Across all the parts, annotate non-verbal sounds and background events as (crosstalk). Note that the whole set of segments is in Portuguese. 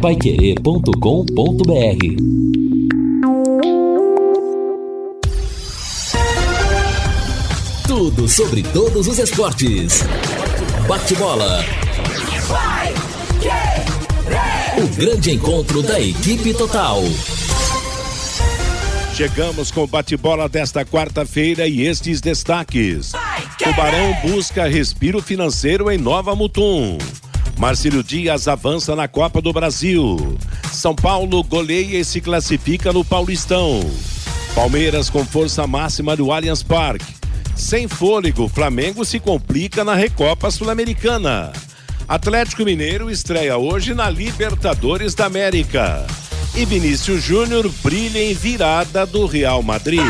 paiquerê.com.br Tudo sobre todos os esportes. Bate-bola. O grande encontro da equipe total. Chegamos com o bate-bola desta quarta-feira e estes destaques. Tubarão busca respiro financeiro em Nova Mutum. Marcílio Dias avança na Copa do Brasil. São Paulo goleia e se classifica no Paulistão. Palmeiras com força máxima do Allianz Parque. Sem fôlego, Flamengo se complica na Recopa Sul-Americana. Atlético Mineiro estreia hoje na Libertadores da América. E Vinícius Júnior brilha em virada do Real Madrid.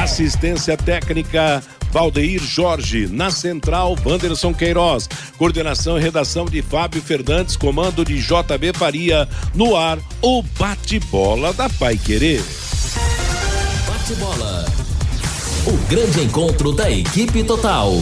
Assistência técnica Valdeir Jorge, na central, Wanderson Queiroz, coordenação e redação de Fábio Fernandes, comando de JB Faria, no ar, o bate-bola da Pai Querer. Bate-bola. O grande encontro da equipe total.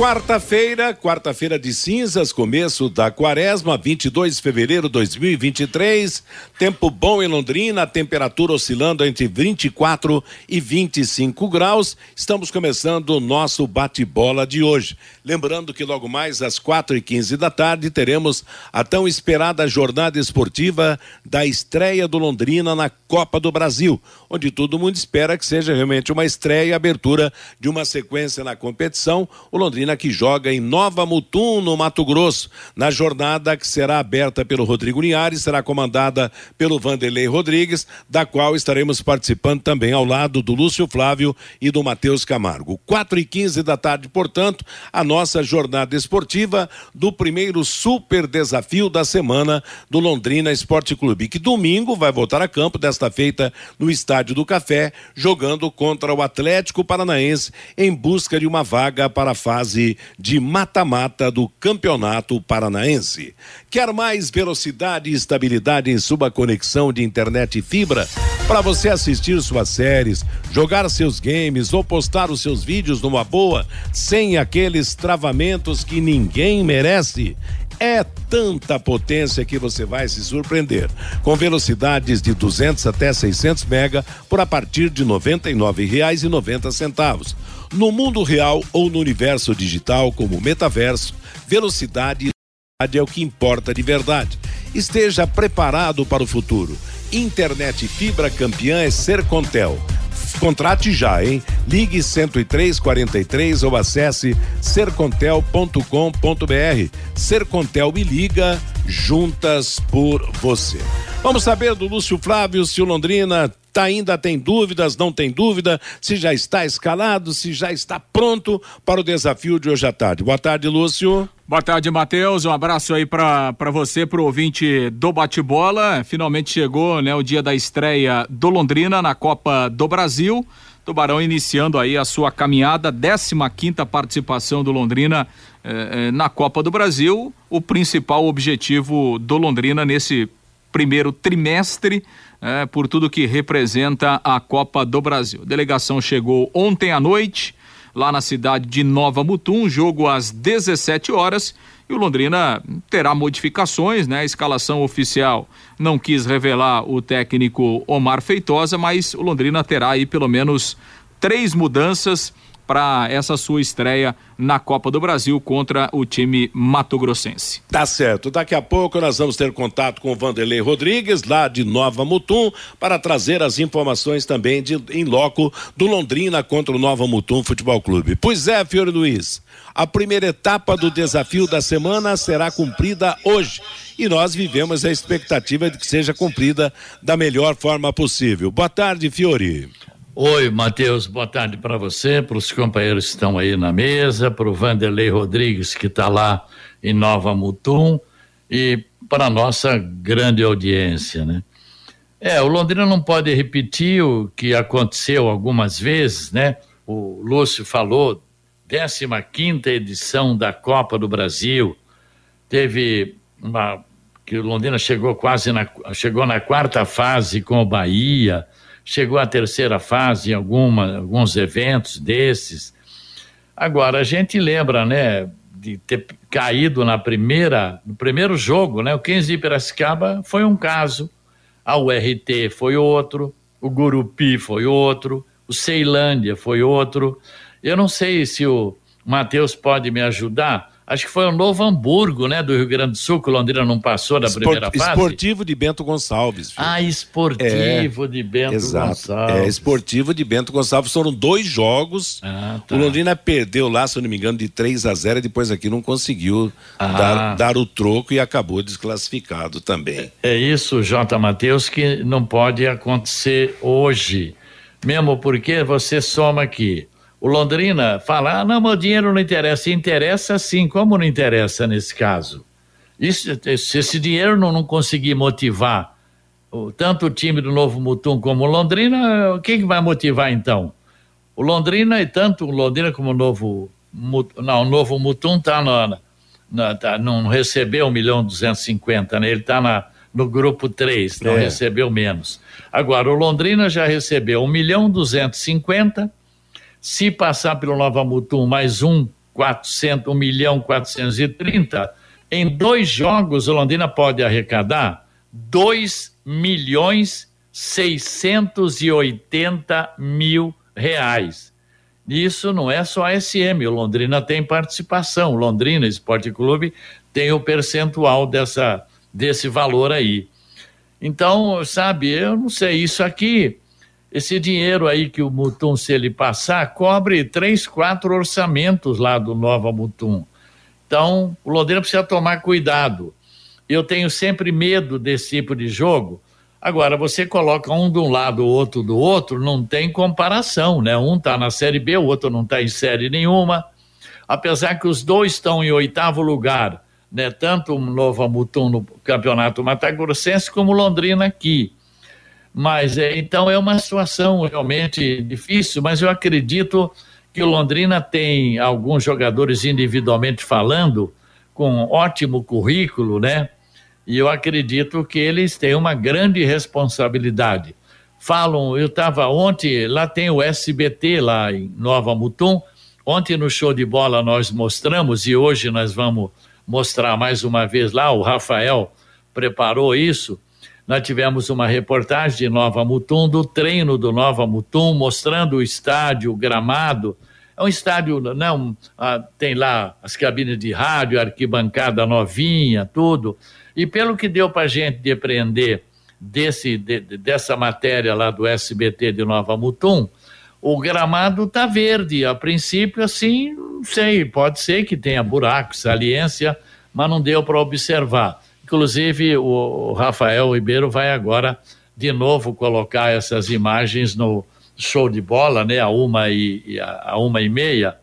Quarta-feira, quarta-feira de cinzas, começo da quaresma, 22 de fevereiro de 2023. Tempo bom em Londrina, temperatura oscilando entre 24 e 25 graus. Estamos começando o nosso bate-bola de hoje. Lembrando que logo mais às 4 e 15 da tarde teremos a tão esperada jornada esportiva da estreia do Londrina na Copa do Brasil, onde todo mundo espera que seja realmente uma estreia e abertura de uma sequência na competição. O Londrina que joga em Nova Mutum, no Mato Grosso. Na jornada que será aberta pelo Rodrigo Linhares, será comandada pelo Vanderlei Rodrigues, da qual estaremos participando também ao lado do Lúcio Flávio e do Matheus Camargo. 4 e 15 da tarde, portanto, a nossa jornada esportiva do primeiro super desafio da semana do Londrina Esporte Clube, que domingo vai voltar a campo, desta feita no Estádio do Café, jogando contra o Atlético Paranaense em busca de uma vaga para a fase de mata-mata do Campeonato Paranaense. Quer mais velocidade e estabilidade em sua conexão de internet e fibra? Para você assistir suas séries, jogar seus games ou postar os seus vídeos numa boa, sem aqueles travamentos que ninguém merece? É tanta potência que você vai se surpreender. Com velocidades de 200 até 600 mega por a partir de R$ 99,90. No mundo real ou no universo digital, como metaverso, velocidade é o que importa de verdade. Esteja preparado para o futuro. Internet fibra campeã é Sercontel. Contrate já, hein? Ligue 10343 ou acesse sercontel.com.br. Sercontel me liga, juntas por você. Vamos saber do Lúcio Flávio se o Londrina tá, ainda tem dúvidas, não tem dúvida, se já está escalado, se já está pronto para o desafio de hoje à tarde. Boa tarde, Lúcio. Boa tarde, Matheus. Um abraço aí para você, pro ouvinte do bate-bola. Finalmente chegou, né, o dia da estreia do Londrina na Copa do Brasil. Tubarão iniciando aí a sua caminhada, 15 quinta participação do Londrina eh, eh, na Copa do Brasil. O principal objetivo do Londrina nesse primeiro trimestre, é, por tudo que representa a Copa do Brasil. A delegação chegou ontem à noite, lá na cidade de Nova Mutum, jogo às 17 horas. E o Londrina terá modificações, né? A escalação oficial não quis revelar o técnico Omar Feitosa, mas o Londrina terá aí pelo menos três mudanças para essa sua estreia na Copa do Brasil contra o time Mato Grossense. Tá certo. Daqui a pouco nós vamos ter contato com o Vanderlei Rodrigues, lá de Nova Mutum, para trazer as informações também de em loco do Londrina contra o Nova Mutum Futebol Clube. Pois é, Fiore Luiz. A primeira etapa do desafio da semana será cumprida hoje e nós vivemos a expectativa de que seja cumprida da melhor forma possível. Boa tarde, Fiore. Oi, Matheus, boa tarde para você, para os companheiros que estão aí na mesa, para o Vanderlei Rodrigues, que está lá em Nova Mutum, e para a nossa grande audiência, né? É, o Londrina não pode repetir o que aconteceu algumas vezes, né? O Lúcio falou, 15 quinta edição da Copa do Brasil, teve uma que o Londrina chegou quase na chegou na quarta fase com o Bahia, chegou à terceira fase em alguma, alguns eventos desses. Agora, a gente lembra, né, de ter caído na primeira, no primeiro jogo, né? O 15 de Piracicaba foi um caso, a URT foi outro, o Gurupi foi outro, o Ceilândia foi outro. Eu não sei se o Matheus pode me ajudar, acho que foi o Novo Hamburgo, né, do Rio Grande do Sul, que o Londrina não passou da Esport, primeira fase. Esportivo de Bento Gonçalves. Filho. Ah, esportivo é, de Bento exato, Gonçalves. É, esportivo de Bento Gonçalves. Foram dois jogos. Ah, tá. O Londrina perdeu lá, se eu não me engano, de 3 a 0 e depois aqui não conseguiu ah. dar, dar, o troco e acabou desclassificado também. É, isso, J. Matheus, que não pode acontecer hoje. Mesmo porque você soma aqui o Londrina fala: ah, não, meu dinheiro não interessa. Interessa sim, como não interessa nesse caso? Isso, se esse dinheiro não, não conseguir motivar tanto o time do Novo Mutum como o Londrina, o que, que vai motivar então? O Londrina e tanto o Londrina como o Novo não, o Novo Mutum está na, na, tá, não recebeu 1 milhão 250, né? Ele está no grupo 3, não é. recebeu menos. Agora, o Londrina já recebeu 1 milhão 250 se passar pelo Nova Mutum mais um 400, 1 milhão 430, em dois jogos o Londrina pode arrecadar 2 milhões 680 mil reais. Isso não é só a SM, o Londrina tem participação, o Londrina Esporte Clube tem o percentual dessa, desse valor aí. Então, sabe, eu não sei, isso aqui esse dinheiro aí que o Mutum, se ele passar, cobre três, quatro orçamentos lá do Nova Mutum. Então, o Londrina precisa tomar cuidado. Eu tenho sempre medo desse tipo de jogo. Agora, você coloca um de um lado, o outro do outro, não tem comparação, né? Um está na Série B, o outro não está em série nenhuma. Apesar que os dois estão em oitavo lugar, né? Tanto o Nova Mutum no Campeonato Matagorcense como o Londrina aqui. Mas é, então é uma situação realmente difícil, mas eu acredito que o Londrina tem alguns jogadores individualmente falando com ótimo currículo, né? E eu acredito que eles têm uma grande responsabilidade. Falam, eu estava ontem, lá tem o SBT lá em Nova Mutum. Ontem no show de bola nós mostramos e hoje nós vamos mostrar mais uma vez lá. O Rafael preparou isso nós tivemos uma reportagem de Nova Mutum, do treino do Nova Mutum, mostrando o estádio, o gramado. É um estádio, não, ah, tem lá as cabines de rádio, arquibancada novinha, tudo. E pelo que deu para a gente depreender desse, de, dessa matéria lá do SBT de Nova Mutum, o gramado está verde. A princípio, assim, não sei, pode ser que tenha buracos, saliência, mas não deu para observar. Inclusive, o Rafael Ribeiro vai agora de novo colocar essas imagens no show de bola, né? A uma e, a, uma e meia,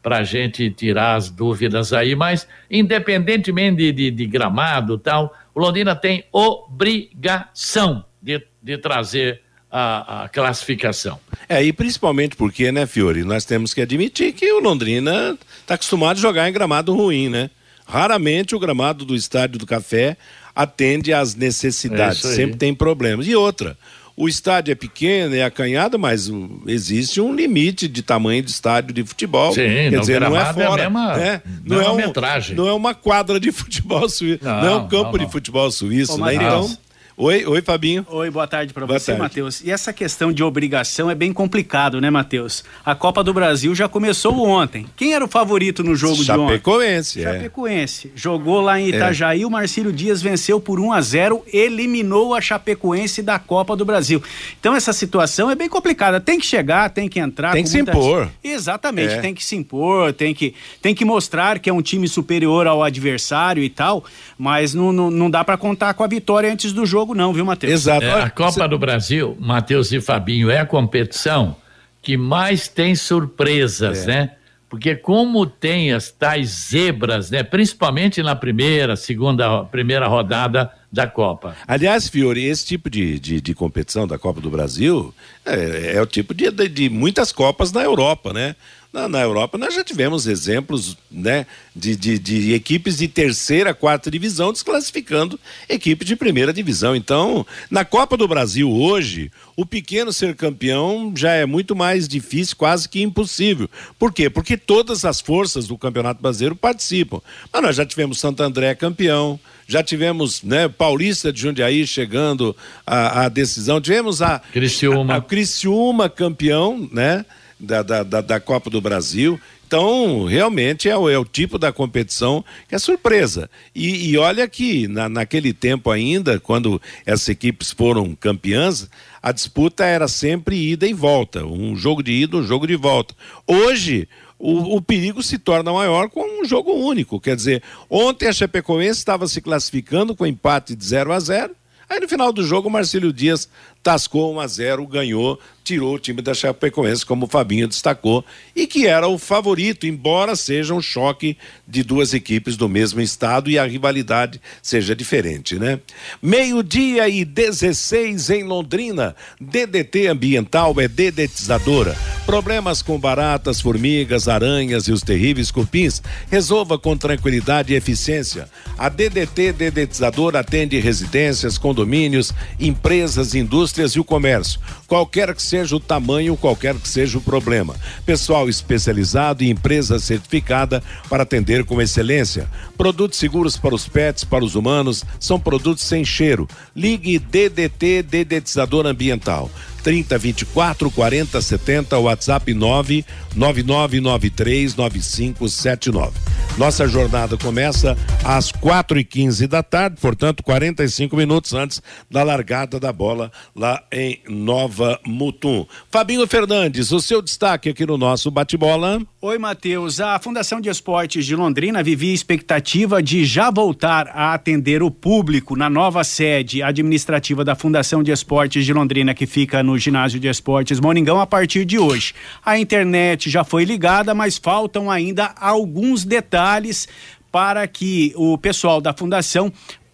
para a gente tirar as dúvidas aí. Mas, independentemente de, de, de gramado tal, o Londrina tem obrigação de, de trazer a, a, classificação. É, e principalmente porque, né, Fiore, nós temos que admitir que o Londrina está acostumado a jogar em gramado ruim, né? Raramente o gramado do Estádio do Café atende às necessidades, é sempre tem problemas. E outra, o estádio é pequeno, é acanhado, mas existe um limite de tamanho de estádio de futebol. Sim, Quer dizer, não é fora. É mesma, né? não, é um, não é uma quadra de (laughs) futebol suíço, não, não é um campo de futebol suíço, Ô, né? Então, Oi, oi, Fabinho. Oi, boa tarde para você, Matheus. E essa questão de obrigação é bem complicado, né, Matheus? A Copa do Brasil já começou ontem. Quem era o favorito no jogo de ontem? Chapecoense, é. Chapecoense. Jogou lá em Itajaí, é. o Marcílio Dias venceu por 1 a 0, eliminou a Chapecoense da Copa do Brasil. Então essa situação é bem complicada. Tem que chegar, tem que entrar. Tem que se impor. Exatamente, é. tem que se impor, tem que, tem que mostrar que é um time superior ao adversário e tal, mas não, não, não dá para contar com a vitória antes do jogo jogo, não, viu, Matheus? Exato. É, a Copa Você... do Brasil, Matheus e Fabinho, é a competição que mais tem surpresas, é. né? Porque como tem as tais zebras, né? Principalmente na primeira, segunda, primeira rodada da Copa. Aliás, Fiore, esse tipo de, de, de competição da Copa do Brasil é, é o tipo de, de, de, muitas Copas na Europa, né? Na, na, Europa nós já tivemos exemplos né, de, de, de, equipes de terceira, quarta divisão desclassificando equipe de primeira divisão. Então, na Copa do Brasil hoje, o pequeno ser campeão já é muito mais difícil, quase que impossível. Por quê? Porque todas as forças do Campeonato Brasileiro participam. Mas nós já tivemos Santo André campeão, já tivemos né, Paulista de Jundiaí chegando à, à decisão, tivemos a Criciúma. A, a Criciúma campeão, né? Da, da, da, da Copa do Brasil. Então, realmente é o, é o, tipo da competição que é surpresa. E, e olha que na, naquele tempo ainda, quando essas equipes foram campeãs, a disputa era sempre ida e volta. Um jogo de ida, um jogo de volta. Hoje, o, o, perigo se torna maior com um jogo único. Quer dizer, ontem a Chapecoense estava se classificando com empate de 0 a 0 Aí no final do jogo, o Marcílio Dias tascou 1 a 0 ganhou, tirou o time da Chapecoense, como o Fabinho destacou, e que era o favorito, embora seja um choque de duas equipes do mesmo estado e a rivalidade seja diferente, né? Meio-dia e 16 em Londrina. DDT ambiental é dedetizadora. Problemas com baratas, formigas, aranhas e os terríveis cupins, resolva com tranquilidade e eficiência. A DDT dedetizadora atende residências, condomínios, empresas, indústrias indústrias e o comércio, qualquer que seja o tamanho, qualquer que seja o problema. Pessoal especializado e empresa certificada para atender com excelência. Produtos seguros para os pets, para os humanos, são produtos sem cheiro. Ligue DDT Dedetizador Ambiental. 30 24 40 70, WhatsApp 9 9993 9579. Nossa jornada começa às 4 e 15 da tarde, portanto, 45 minutos antes da largada da bola lá em Nova Mutum. Fabinho Fernandes, o seu destaque aqui no nosso bate-bola. Oi, Matheus. A Fundação de Esportes de Londrina vivia expectativa de já voltar a atender o público na nova sede administrativa da Fundação de Esportes de Londrina, que fica no ginásio de esportes Moningão, a partir de hoje. A internet já foi ligada, mas faltam ainda alguns detalhes para que o pessoal da fundação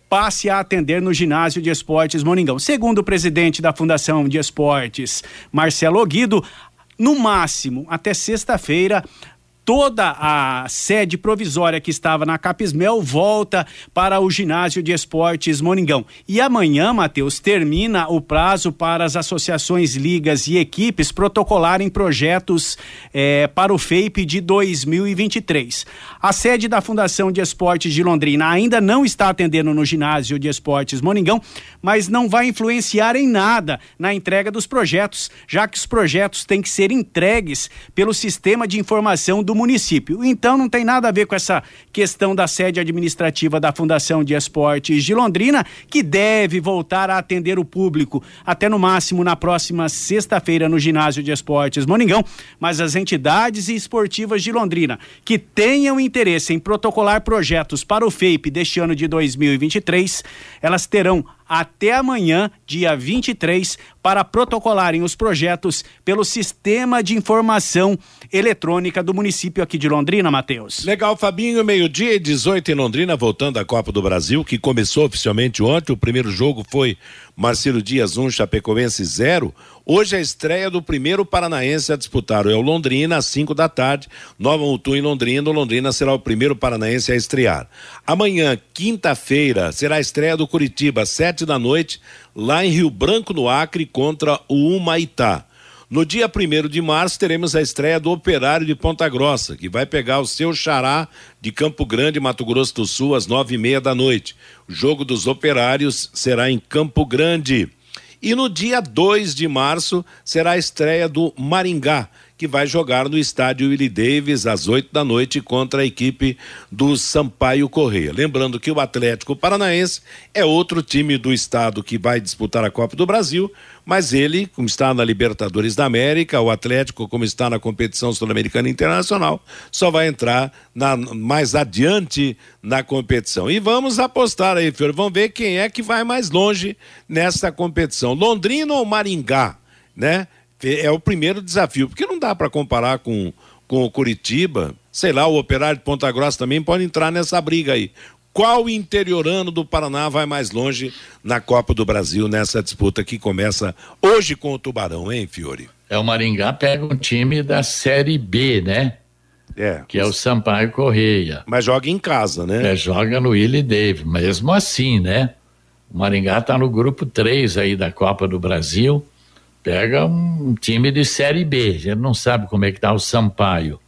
passe a atender no ginásio de esportes Moningão. Segundo o presidente da Fundação de Esportes, Marcelo Guido, no máximo até sexta-feira toda a sede provisória que estava na Capismel volta para o ginásio de esportes Moningão. E amanhã, Matheus, termina o prazo para as associações, ligas e equipes protocolarem projetos eh, para o FAPE de 2023. A sede da Fundação de Esportes de Londrina ainda não está atendendo no ginásio de esportes Moningão, mas não vai influenciar em nada na entrega dos projetos, já que os projetos têm que ser entregues pelo sistema de informação do do município. Então não tem nada a ver com essa questão da sede administrativa da Fundação de Esportes de Londrina, que deve voltar a atender o público até no máximo na próxima sexta-feira no ginásio de esportes Moningão, mas as entidades esportivas de Londrina que tenham interesse em protocolar projetos para o FAPE deste ano de 2023, elas terão até amanhã, dia 23, para protocolarem os projetos pelo Sistema de Informação Eletrônica do município aqui de Londrina, Matheus. Legal, Fabinho, meio-dia e 18 em Londrina, voltando à Copa do Brasil, que começou oficialmente ontem. O primeiro jogo foi Marcelo Dias 1, um, Chapecoense 0. Hoje é a estreia do primeiro paranaense a disputar. É o Londrina, às 5 da tarde. Nova Mutum em Londrina. O Londrina será o primeiro paranaense a estrear. Amanhã, quinta-feira, será a estreia do Curitiba, às 7 da noite, lá em Rio Branco, no Acre, contra o Humaitá. No dia 1 de março, teremos a estreia do Operário de Ponta Grossa, que vai pegar o seu xará de Campo Grande, Mato Grosso do Sul, às nove e meia da noite. O jogo dos operários será em Campo Grande. E no dia 2 de março será a estreia do Maringá, que vai jogar no estádio Willie Davis às 8 da noite contra a equipe do Sampaio Correia. Lembrando que o Atlético Paranaense é outro time do estado que vai disputar a Copa do Brasil, mas ele, como está na Libertadores da América, o Atlético, como está na competição sul-americana internacional, só vai entrar na, mais adiante na competição. E vamos apostar aí, Fiore, vamos ver quem é que vai mais longe nessa competição. Londrina ou Maringá, né? É o primeiro desafio, porque não dá para comparar com, com o Curitiba, sei lá, o Operário de Ponta Grossa também pode entrar nessa briga aí. Qual interiorano do Paraná vai mais longe na Copa do Brasil, nessa disputa que começa hoje com o Tubarão, hein, Fiore? É, o Maringá pega um time da Série B, né? É. Que é o Sampaio Correia. Mas joga em casa, né? É, joga no Willie Davis. Mesmo assim, né? O Maringá está no grupo 3 aí da Copa do Brasil. Pega um time de Série B. A gente não sabe como é que tá o Sampaio.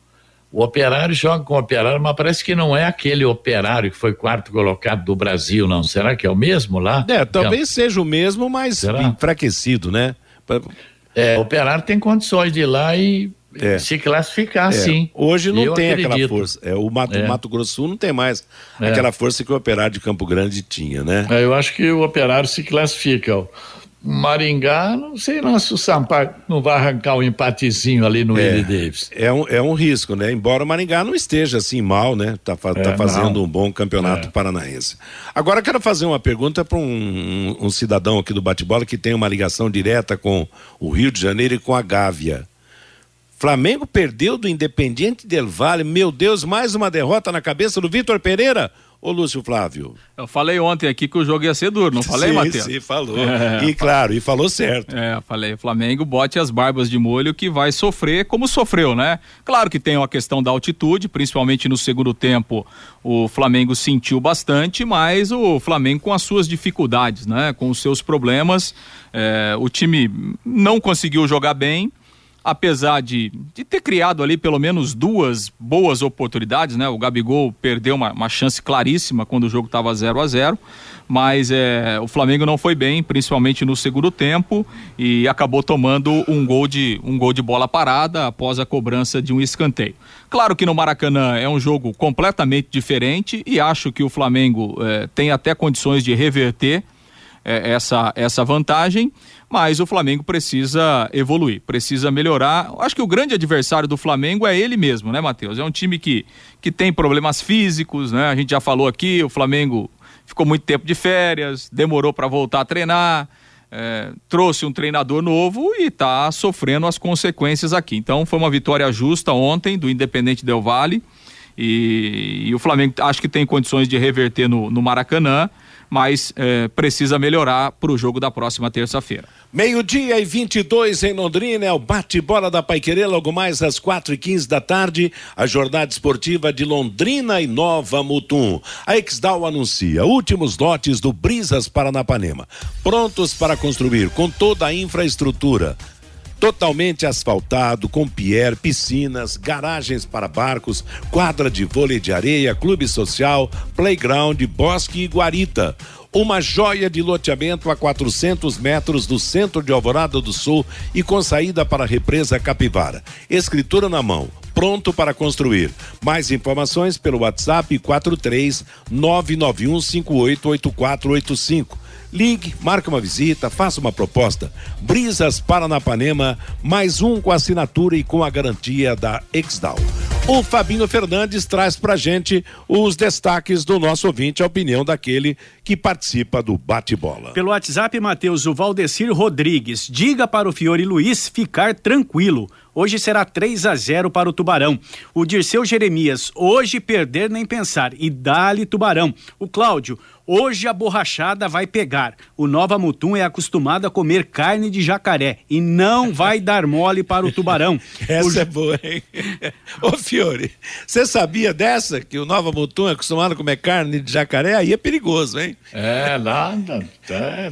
O Operário joga com o Operário, mas parece que não é aquele Operário que foi quarto colocado do Brasil, não. Será que é o mesmo lá? É, talvez seja o mesmo, mas Será? enfraquecido, né? É, o Operário tem condições de ir lá e É. se classificar, É, sim. Hoje não Eu tem aquela acredito. força. É, o Mato, É. Mato Grosso Sul não tem mais É. aquela força que o Operário de Campo Grande tinha, né? É, Eu acho que o Operário se classifica. O Maringá, não sei não se o Sampaio não vai arrancar um empatezinho ali no É. Willie Davis. É um, é um risco, né? Embora o Maringá não esteja assim mal, né? Tá, tá É, fazendo não. um bom campeonato É. paranaense. Agora quero fazer uma pergunta para um, um cidadão aqui do bate-bola que tem uma ligação direta com o Rio de Janeiro e com a Gávea. Flamengo perdeu do Independiente Del Valle. Meu Deus, mais uma derrota na cabeça do Vitor Pereira? Ô, Lúcio Flávio. Eu falei ontem aqui que o jogo ia ser duro, não falei, sim, Matheus? Sim, falou. É. E claro, e falou certo. É, falei, Flamengo bote as barbas de molho que vai sofrer como sofreu, né? Claro que tem uma questão da altitude, principalmente no segundo tempo o Flamengo sentiu bastante, mas o Flamengo com as suas dificuldades, né? Com os seus problemas, é, o time não conseguiu jogar bem, apesar de, de ter criado ali pelo menos duas boas oportunidades, né? O Gabigol perdeu uma, uma chance claríssima quando o jogo estava 0 a 0 mas é, o Flamengo não foi bem, principalmente no segundo tempo, e acabou tomando um gol de, um gol de bola parada após a cobrança de um escanteio. Claro que no Maracanã é um jogo completamente diferente e acho que o Flamengo é, tem até condições de reverter é, essa, essa vantagem, mas o Flamengo precisa evoluir, precisa melhorar. Acho que o grande adversário do Flamengo é ele mesmo, né, Matheus? É um time que, que tem problemas físicos, né? A gente já falou aqui, o Flamengo ficou muito tempo de férias, demorou para voltar a treinar. é, trouxe um treinador novo e está sofrendo as consequências aqui. Então foi uma vitória justa ontem do Independente Del Vale e, e o Flamengo acho que tem condições de reverter no, no Maracanã, mas é, precisa melhorar para o jogo da próxima terça-feira. Meio-dia e 22 em Londrina, é o bate-bola da Paiquerê, logo mais às quatro e quinze da tarde, a jornada esportiva de Londrina e Nova Mutum. A Exdal anuncia últimos lotes do Brisas Paranapanema, prontos para construir com toda a infraestrutura. Totalmente asfaltado, com pier, piscinas, garagens para barcos, quadra de vôlei de areia, clube social, playground, bosque e guarita. Uma joia de loteamento a 400 metros do centro de Alvorada do Sul e com saída para a represa Capivara. Escritura na mão, pronto para construir. Mais informações pelo WhatsApp 43 991 588485. Ligue, marque uma visita, faça uma proposta. Brisas Paranapanema, mais um com assinatura e com a garantia da Exdal. O Fabinho Fernandes traz pra gente os destaques do nosso ouvinte, a opinião daquele que participa do bate-bola. Pelo WhatsApp, Matheus, o Valdecir Rodrigues. Diga para o Fiore Luiz ficar tranquilo. Hoje será 3 a 0 para o Tubarão. O Dirceu Jeremias, hoje perder nem pensar. E dá-lhe Tubarão. O Cláudio, hoje a borrachada vai pegar. O Nova Mutum é acostumado a comer carne de jacaré e não vai dar mole para o Tubarão. (laughs) Essa o... é boa, hein? (laughs) Ô Fiore, você sabia dessa? Que o Nova Mutum é acostumado a comer carne de jacaré? Aí é perigoso, hein? É, lá tá,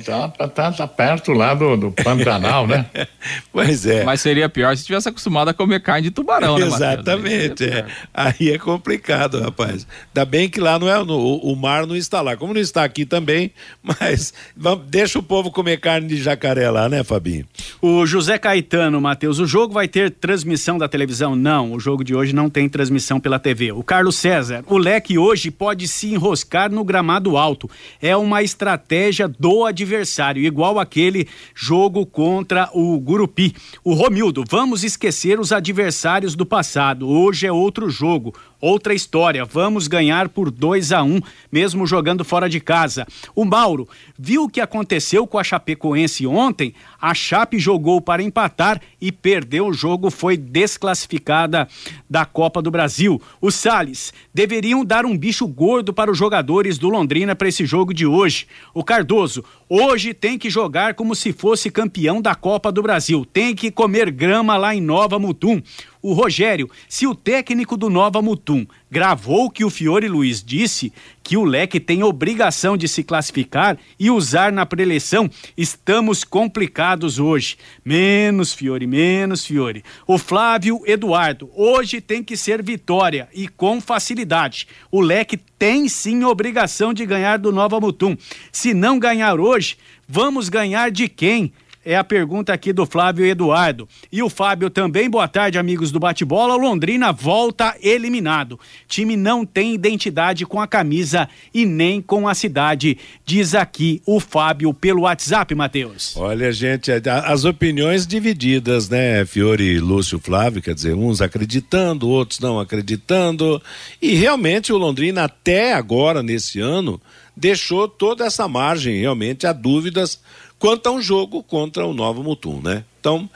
tá, tá, tá, tá perto lá do, do Pantanal, né? (laughs) pois é. Mas seria pior se tivesse acostumado a comer carne de tubarão, né? Exatamente. É. Aí é complicado, rapaz. Ainda bem que lá não é no, o mar não está lá, como não está aqui também, (laughs) mas vamos, deixa o povo comer carne de jacaré lá, né, Fabinho? O José Caetano, Matheus, o jogo vai ter transmissão da televisão? Não, o jogo de hoje não tem transmissão pela TV. O Carlos César, o leque hoje pode se enroscar no gramado alto. É uma estratégia do adversário, igual aquele jogo contra o Gurupi. O Romildo, vamos esquecer os adversários do passado. Hoje é outro jogo. Outra história. Vamos ganhar por 2 a 1 um, mesmo jogando fora de casa. O Mauro viu o que aconteceu com a Chapecoense ontem? A Chape jogou para empatar e perdeu o jogo, foi desclassificada da Copa do Brasil. O Sales deveriam dar um bicho gordo para os jogadores do Londrina para esse jogo de hoje. O Cardoso, hoje tem que jogar como se fosse campeão da Copa do Brasil. Tem que comer grama lá em Nova Mutum. O Rogério, se o técnico do Nova Mutum gravou que o Fiore Luiz disse que o Leque tem obrigação de se classificar e usar na preleção, estamos complicados hoje. Menos Fiore, menos Fiore. O Flávio Eduardo, hoje tem que ser vitória e com facilidade. O Leque tem sim obrigação de ganhar do Nova Mutum. Se não ganhar hoje, vamos ganhar de quem? É a pergunta aqui do Flávio Eduardo. E o Fábio também, boa tarde, amigos do Bate-Bola. Londrina volta eliminado. Time não tem identidade com a camisa e nem com a cidade, diz aqui o Fábio pelo WhatsApp, Matheus. Olha, gente, é, as opiniões divididas, né? Fiore, Lúcio, Flávio, quer dizer, uns acreditando, outros não acreditando. E realmente o Londrina, até agora, nesse ano, deixou toda essa margem realmente a dúvidas quanto a um jogo contra o Novo Mutum, né? Então,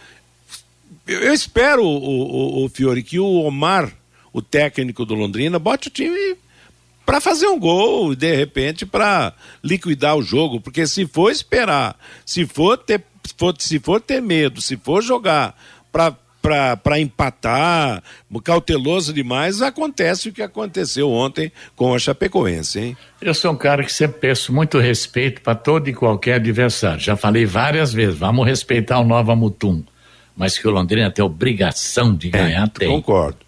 eu espero, o, o, o Fiore, que o Omar, o técnico do Londrina, bote o time para fazer um gol e de repente para liquidar o jogo, porque se for esperar, se for ter, se for ter medo, se for jogar para para empatar, cauteloso demais, acontece o que aconteceu ontem com a Chapecoense, hein? Eu sou um cara que sempre peço muito respeito para todo e qualquer adversário. Já falei várias vezes, vamos respeitar o Nova Mutum. Mas que o Londrina tem obrigação de ganhar, é, tem. Concordo.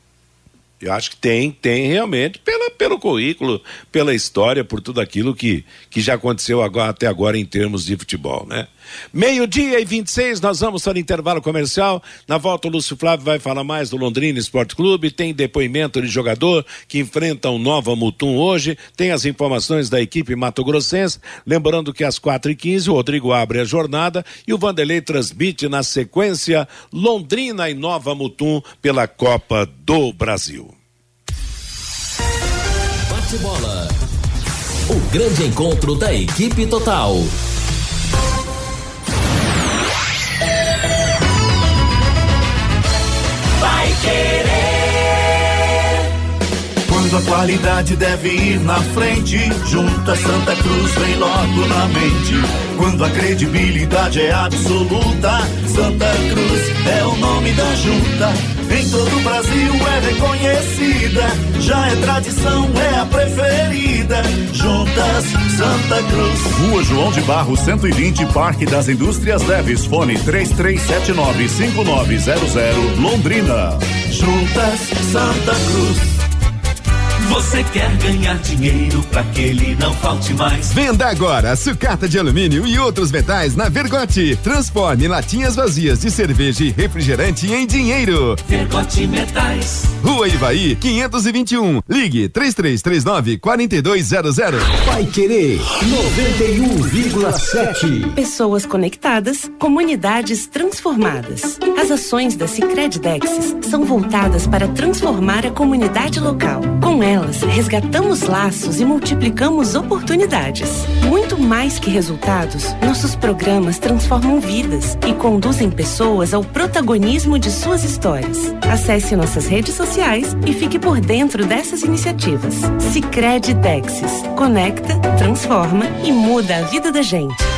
Eu acho que tem, tem realmente, pela, pelo currículo, pela história, por tudo aquilo que, que já aconteceu agora, até agora em termos de futebol, né? Meio-dia e 26, nós vamos para o intervalo comercial. Na volta, o Lúcio Flávio vai falar mais do Londrina Esporte Clube. Tem depoimento de jogador que enfrenta um Nova Mutum hoje. Tem as informações da equipe Mato Grossense. Lembrando que às quatro e quinze o Rodrigo abre a jornada e o Vanderlei transmite na sequência Londrina e Nova Mutum pela Copa do Brasil. Bate bola. O grande encontro da equipe total. Quando a qualidade deve ir na frente, junta Santa Cruz vem logo na mente. Quando a credibilidade é absoluta, Santa Cruz é o nome da junta. Em todo o Brasil é reconhecida, já é tradição, é a preferida. Juntas Santa Cruz. Rua João de Barro 120, Parque das Indústrias Leves, fone 33795900, Londrina. Juntas Santa Cruz. Você quer ganhar dinheiro para que ele não falte mais? Venda agora sucata de alumínio e outros metais na Vergote. Transforme latinhas vazias de cerveja e refrigerante em dinheiro. Vergote Metais. Rua Ivaí, 521. Ligue 3339 4200. Vai querer 91,7. Pessoas conectadas, comunidades transformadas. As ações da Sicredi Dexis são voltadas para transformar a comunidade local. Com ela nelas, resgatamos laços e multiplicamos oportunidades. Muito mais que resultados, nossos programas transformam vidas e conduzem pessoas ao protagonismo de suas histórias. Acesse nossas redes sociais e fique por dentro dessas iniciativas. Sicredi Texas. Conecta, transforma e muda a vida da gente.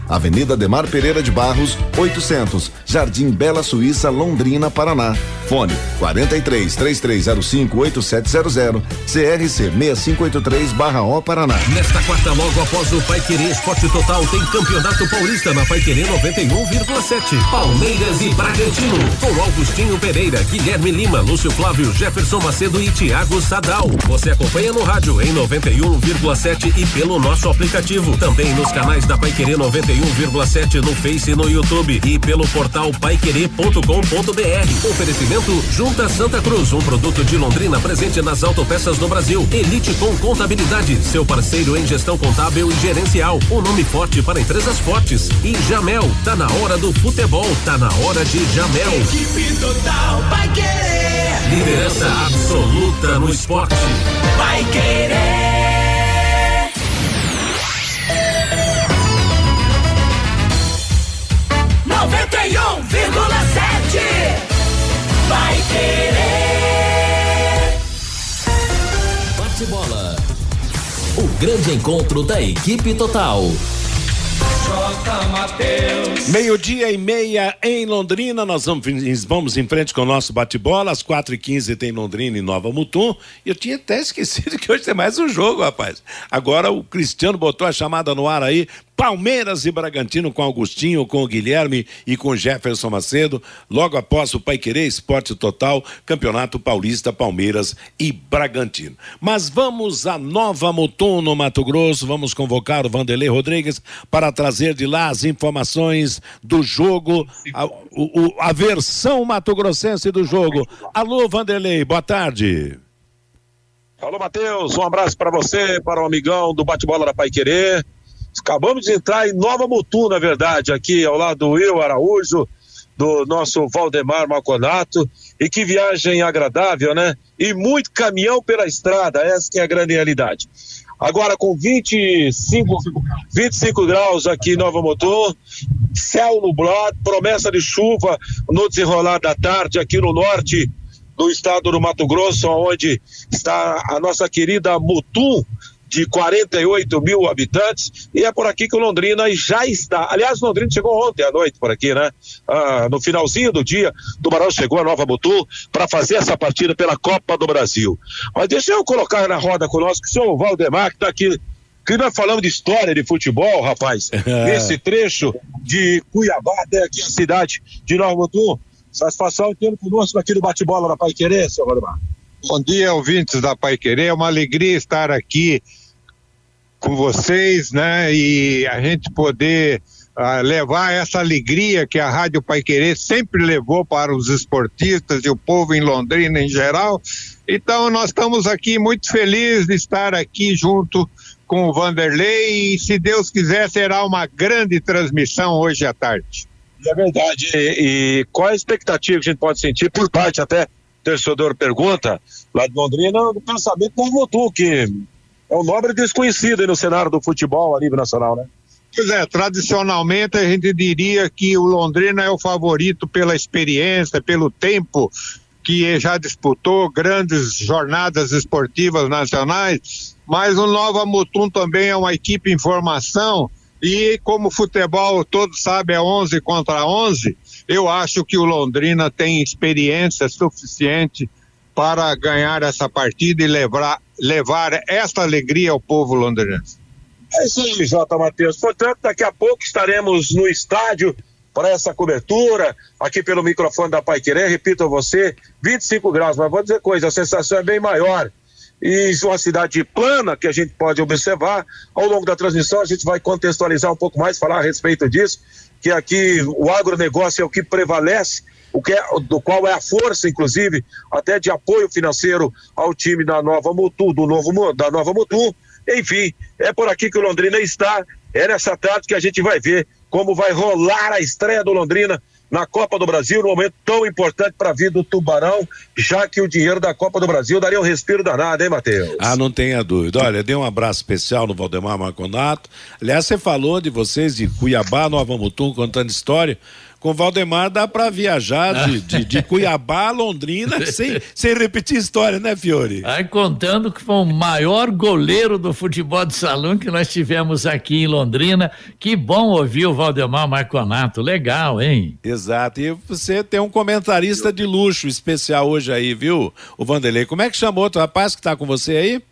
Avenida Demar Pereira de Barros, 800, Jardim Bela Suíça, Londrina, Paraná. Fone 43 3305 8700, CRC 6583/O Paraná. Nesta quarta logo após o Pai Querer Esporte Total tem Campeonato Paulista na Pai Querer 91,7. Palmeiras e Bragantino com Augustinho Pereira, Guilherme Lima, Lúcio Flávio, Jefferson Macedo e Thiago Sadal. Você acompanha no rádio em 91,7 e pelo nosso aplicativo. Também nos canais da Pai Querer 91 1,7 no Face e no YouTube e pelo portal paiquerê.com.br. Oferecimento Junta Santa Cruz, um produto de Londrina presente nas autopeças do Brasil. Elite com Contabilidade, seu parceiro em gestão contábil e gerencial. Um nome forte para empresas fortes. E Jamel, tá na hora do futebol, tá na hora de Jamel. Equipe total vai querer. Liderança absoluta no esporte. Vai querer. 91,7 Vai querer Bate bola O grande encontro da equipe total Meio-dia e meia em Londrina, nós vamos, vamos em frente com o nosso bate-bola. Às 4h15 tem Londrina e Nova Mutum. Eu tinha até (laughs) esquecido que hoje tem mais um jogo, rapaz. Agora o Cristiano botou a chamada no ar aí, Palmeiras e Bragantino com Augustinho, com o Guilherme e com Jefferson Macedo. Logo após o Pai Querer Esporte Total, Campeonato Paulista, Palmeiras e Bragantino. Mas vamos a Nova Mutum, no Mato Grosso. Vamos convocar o Vanderlei Rodrigues para trazer de lá as informações do jogo, a, o, a versão mato-grossense do jogo. Alô, Vanderlei, boa tarde. Alô, Matheus, um abraço para você, para o amigão do bate-bola da Pai Querer. Acabamos de entrar em Nova Mutum, na verdade, aqui ao lado do Will Araújo, do nosso Valdemar Malconato. E que viagem agradável, né? E muito caminhão pela estrada, essa é a grande realidade. Agora com 25, 25 graus aqui em Nova Mutum, céu nublado, promessa de chuva no desenrolar da tarde aqui no norte do estado do Mato Grosso, onde está a nossa querida Mutum, de 48 mil habitantes, e é por aqui que o Londrina já está. Aliás, o Londrina chegou ontem à noite por aqui, né? Ah, no finalzinho do dia, o Tubarão chegou a Nova Mutu para fazer essa partida pela Copa do Brasil. Mas deixa eu colocar na roda conosco o senhor Valdemar, que está aqui que nós falamos de história de futebol, rapaz, (laughs) nesse trecho de Cuiabá até aqui a cidade de Nova Mutum. Satisfação tendo conosco aqui no bate-bola da Pai Querer, senhor Valdemar. Bom dia, ouvintes da Pai Querer. É uma alegria estar aqui com vocês, né? E a gente poder uh, levar essa alegria que a Rádio Pai Querer sempre levou para os esportistas e o povo em Londrina em geral. Então nós estamos aqui muito felizes de estar aqui junto com o Vanderlei e se Deus quiser será uma grande transmissão hoje à tarde. É verdade. E, e qual a expectativa que a gente pode sentir por parte até torcedor pergunta lá de Londrina do pensamento do Votu, que é um nobre desconhecido no cenário do futebol a nível nacional, né? Pois é, tradicionalmente a gente diria que o Londrina é o favorito pela experiência, pelo tempo que já disputou grandes jornadas esportivas nacionais, mas o Nova Mutum também é uma equipe em formação e como futebol todos sabem é 11 contra 11, eu acho que o Londrina tem experiência suficiente para ganhar essa partida e levar, levar esta alegria ao povo londrinense. É isso aí, Jota Matheus. Portanto, daqui a pouco estaremos no estádio para essa cobertura, aqui pelo microfone da Pai Querer, repito a você, 25 graus, mas vou dizer coisa, a sensação é bem maior. E uma cidade plana que a gente pode observar, ao longo da transmissão a gente vai contextualizar um pouco mais, falar a respeito disso, que aqui o agronegócio é o que prevalece, o que é, do qual é a força, inclusive, até de apoio financeiro ao time da Nova Mutu, do novo da Nova Mutu. Enfim, é por aqui que o Londrina está. É nessa tarde que a gente vai ver como vai rolar a estreia do Londrina na Copa do Brasil, num momento tão importante para a vida do Tubarão, já que o dinheiro da Copa do Brasil daria um respiro danado, hein, Matheus? Ah, não tenha dúvida. Olha, dei um abraço especial no Valdemar Marconato. Aliás, você falou de vocês de Cuiabá, Nova Mutum, contando história com Valdemar dá para viajar de, de, de, (laughs) Cuiabá a Londrina sem, sem repetir história, né, Fiore? Aí contando que foi o maior goleiro do futebol de salão que nós tivemos aqui em Londrina. Que bom ouvir o Valdemar Marconato. Legal, hein? Exato. E você tem um comentarista de luxo especial hoje aí, viu, o Vanderlei? Como é que chamou o rapaz que tá com você aí?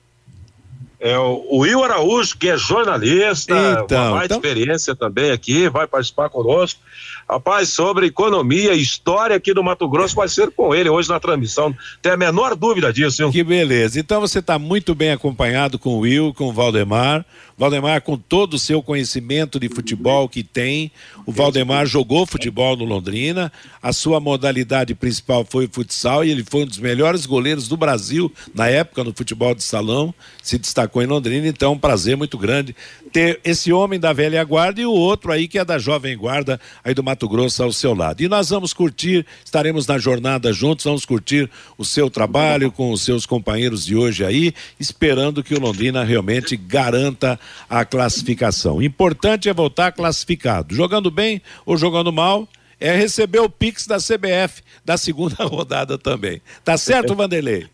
É o, Will Araújo, que é jornalista, então, mais então... experiência também aqui, vai participar conosco. Rapaz, sobre economia e história aqui do Mato Grosso vai ser com ele hoje na transmissão. Tem a menor dúvida disso, viu? Que beleza. Então você está muito bem acompanhado com o Will, com o Valdemar. Valdemar, com todo o seu conhecimento de futebol que tem, o Valdemar jogou futebol no Londrina, a sua modalidade principal foi o futsal e ele foi um dos melhores goleiros do Brasil na época no futebol de salão, se destacou em Londrina, então é um prazer muito grande ter esse homem da velha guarda e o outro aí que é da jovem guarda aí do Mato Grosso ao seu lado. E nós vamos curtir, estaremos na jornada juntos, vamos curtir o seu trabalho com os seus companheiros de hoje aí, esperando que o Londrina realmente garanta a classificação. Importante é voltar classificado. Jogando bem ou jogando mal, é receber o Pix da CBF da segunda (laughs) rodada também. Tá certo, (laughs) Vanderlei?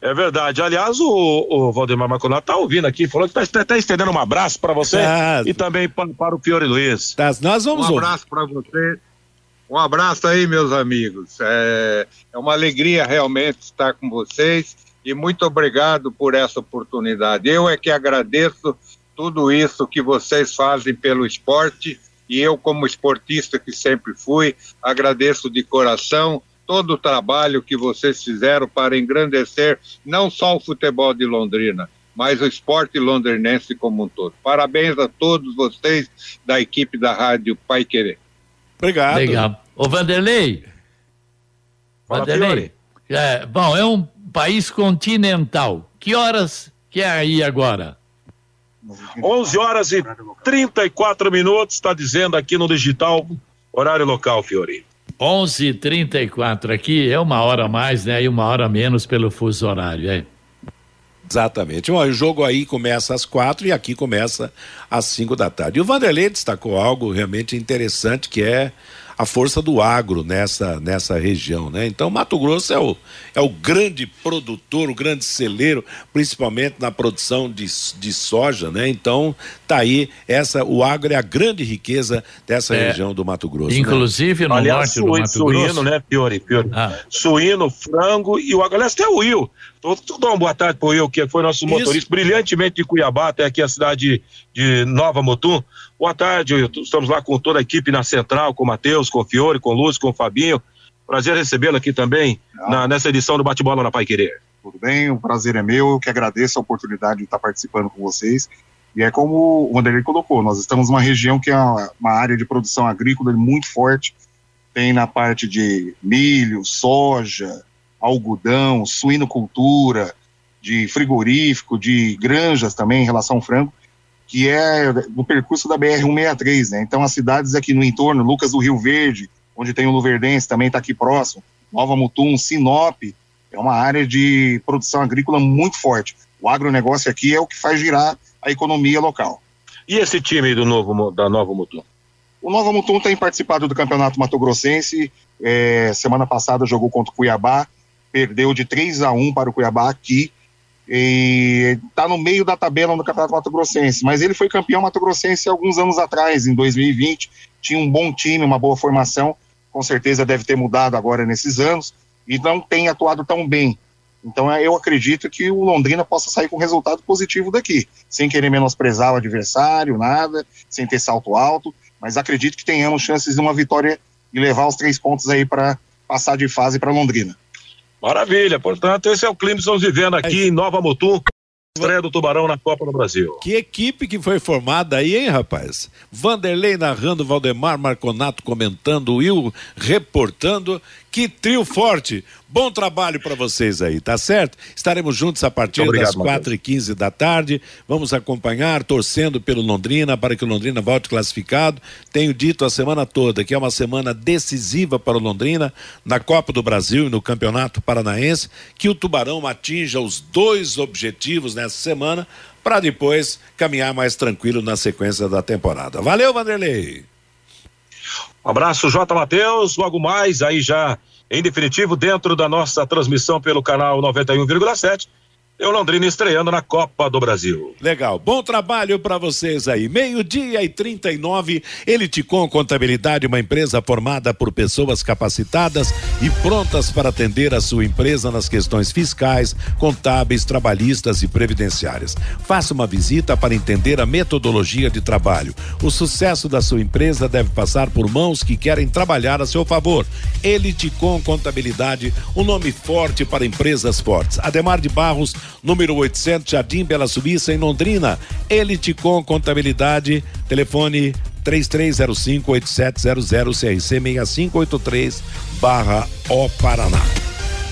É verdade. Aliás, o, o Valdemar Maconato tá ouvindo aqui, falou que tá até estendendo um abraço para você Ah, e também para, para o Fiore Luiz. Tá, nós vamos Um abraço para você. Um abraço aí, meus amigos. É, é uma alegria realmente estar com vocês e muito obrigado por essa oportunidade. Eu é que agradeço tudo isso que vocês fazem pelo esporte e eu, como esportista que sempre fui, agradeço de coração todo o trabalho que vocês fizeram para engrandecer não só o futebol de Londrina, mas o esporte londrinense como um todo. Parabéns a todos vocês da equipe da Rádio Pai Querer. Obrigado. Legal. Ô, Vanderlei. Fala, Vanderlei. É, bom, é um país continental. Que horas que é aí agora? 11 horas e 34 minutos, está dizendo aqui no digital, horário local, Fiore. 11:34 aqui, é uma hora a mais, né? E uma hora a menos pelo fuso horário, é. Exatamente. Bom, o jogo aí começa às quatro e aqui começa às cinco da tarde. E o Vanderlei destacou algo realmente interessante que é a força do agro nessa, nessa região, né? Então, Mato Grosso é o, é o grande produtor, o grande celeiro, principalmente na produção de, de soja, né? Então, tá aí, essa, o agro é a grande riqueza dessa É. região do Mato Grosso. né? Inclusive no Aliás, norte do Mato suíno, Grosso. né, Fiore? Fiore. Ah. Suíno, frango e o aliás, tem o Will. Tô dando uma boa tarde pro Will, que foi nosso Isso. motorista brilhantemente de Cuiabá até aqui a cidade de Nova Mutum. Boa tarde, Will. Estamos lá com toda a equipe na central, com o Matheus, com o Fiore, com o Lúcio, com o Fabinho. Prazer recebê-lo aqui também na- nessa edição do Bate-Bola na Pai Querer. Tudo bem? O prazer é meu. Eu que agradeço a oportunidade de estar participando com vocês. E é como o Vanderlei colocou, nós estamos numa região que é uma, uma área de produção agrícola muito forte. Tem na parte de milho, soja, algodão, suinocultura, de frigorífico, de granjas também em relação ao frango, que é no percurso da BR-163, né? Então as cidades aqui no entorno, Lucas do Rio Verde, onde tem o Luverdense, também está aqui próximo, Nova Mutum, Sinop, é uma área de produção agrícola muito forte. O agronegócio aqui é o que faz girar a economia local. E esse time do novo, da Nova Mutum? O Nova Mutum tem participado do Campeonato Mato Grossense. é, semana passada jogou contra o Cuiabá, perdeu de 3 a 1 para o Cuiabá aqui. E está no meio da tabela no Campeonato Mato Grossense. Mas ele foi campeão Mato Grossense alguns anos atrás, em 2020. Tinha um bom time, uma boa formação. Com certeza deve ter mudado agora nesses anos. E não tem atuado tão bem. Então é, eu acredito que o Londrina possa sair com resultado positivo daqui, sem querer menosprezar o adversário, nada, sem ter salto alto, mas acredito que tenhamos chances de uma vitória e levar os três pontos aí para passar de fase para Londrina. Maravilha, portanto, esse é o clima que estamos vivendo aqui em Nova Mutum, estreia do Tubarão na Copa do Brasil. Que equipe que foi formada aí, hein, rapaz? Vanderlei narrando, Valdemar Marconato comentando, Will reportando. Que trio forte. Bom trabalho para vocês aí, tá certo? Estaremos juntos a partir obrigado, das quatro e quinze da tarde. Vamos acompanhar, torcendo pelo Londrina, para que o Londrina volte classificado. Tenho dito a semana toda que é uma semana decisiva para o Londrina na Copa do Brasil e no Campeonato Paranaense, que o Tubarão atinja os dois objetivos nessa semana para depois caminhar mais tranquilo na sequência da temporada. Valeu, Vanderlei! Um abraço, J. Matheus. Logo mais, aí já em definitivo, dentro da nossa transmissão pelo canal 91,7. E o Londrina estreando na Copa do Brasil. Legal. Bom trabalho para vocês aí. Meio-dia e 39. Eliticom Contabilidade, uma empresa formada por pessoas capacitadas e prontas para atender a sua empresa nas questões fiscais, contábeis, trabalhistas e previdenciárias. Faça uma visita para entender a metodologia de trabalho. O sucesso da sua empresa deve passar por mãos que querem trabalhar a seu favor. Eliticom Contabilidade, um nome forte para empresas fortes. Ademar de Barros número 800, Jardim Bela Suíça, em Londrina. Elite com Contabilidade, telefone 3305-8700 CRC 6583 barra O Paraná.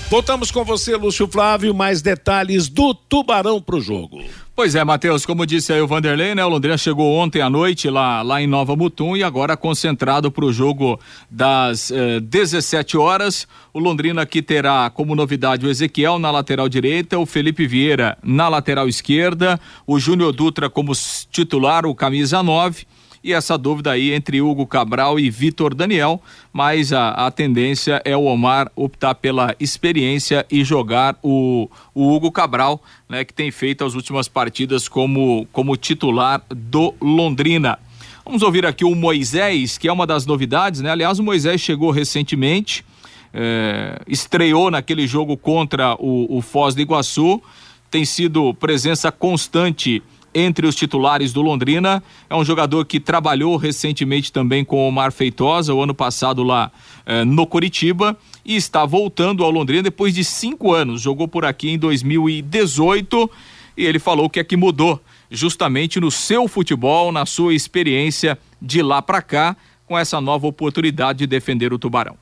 Voltamos com você, Lúcio Flávio, mais detalhes do Tubarão pro jogo. Pois é, Matheus, como disse aí o Vanderlei, né? O Londrina chegou ontem à noite lá, lá em Nova Mutum e agora concentrado para o jogo das eh, 17 horas. O Londrina que terá como novidade o Ezequiel na lateral direita, o Felipe Vieira na lateral esquerda, o Júnior Dutra como titular, o camisa 9 e essa dúvida aí entre Hugo Cabral e Vitor Daniel, mas a, a tendência é o Omar optar pela experiência e jogar o, o Hugo Cabral, né, que tem feito as últimas partidas como, como titular do Londrina. Vamos ouvir aqui o Moisés, que é uma das novidades, né? Aliás, o Moisés chegou recentemente, é, estreou naquele jogo contra o, o Foz do Iguaçu, tem sido presença constante entre os titulares do Londrina. É um jogador que trabalhou recentemente também com o Omar Feitosa, o ano passado lá eh, no Curitiba, e está voltando ao Londrina depois de cinco anos. Jogou por aqui em 2018 e ele falou que é que mudou justamente no seu futebol, na sua experiência de lá para cá, com essa nova oportunidade de defender o Tubarão.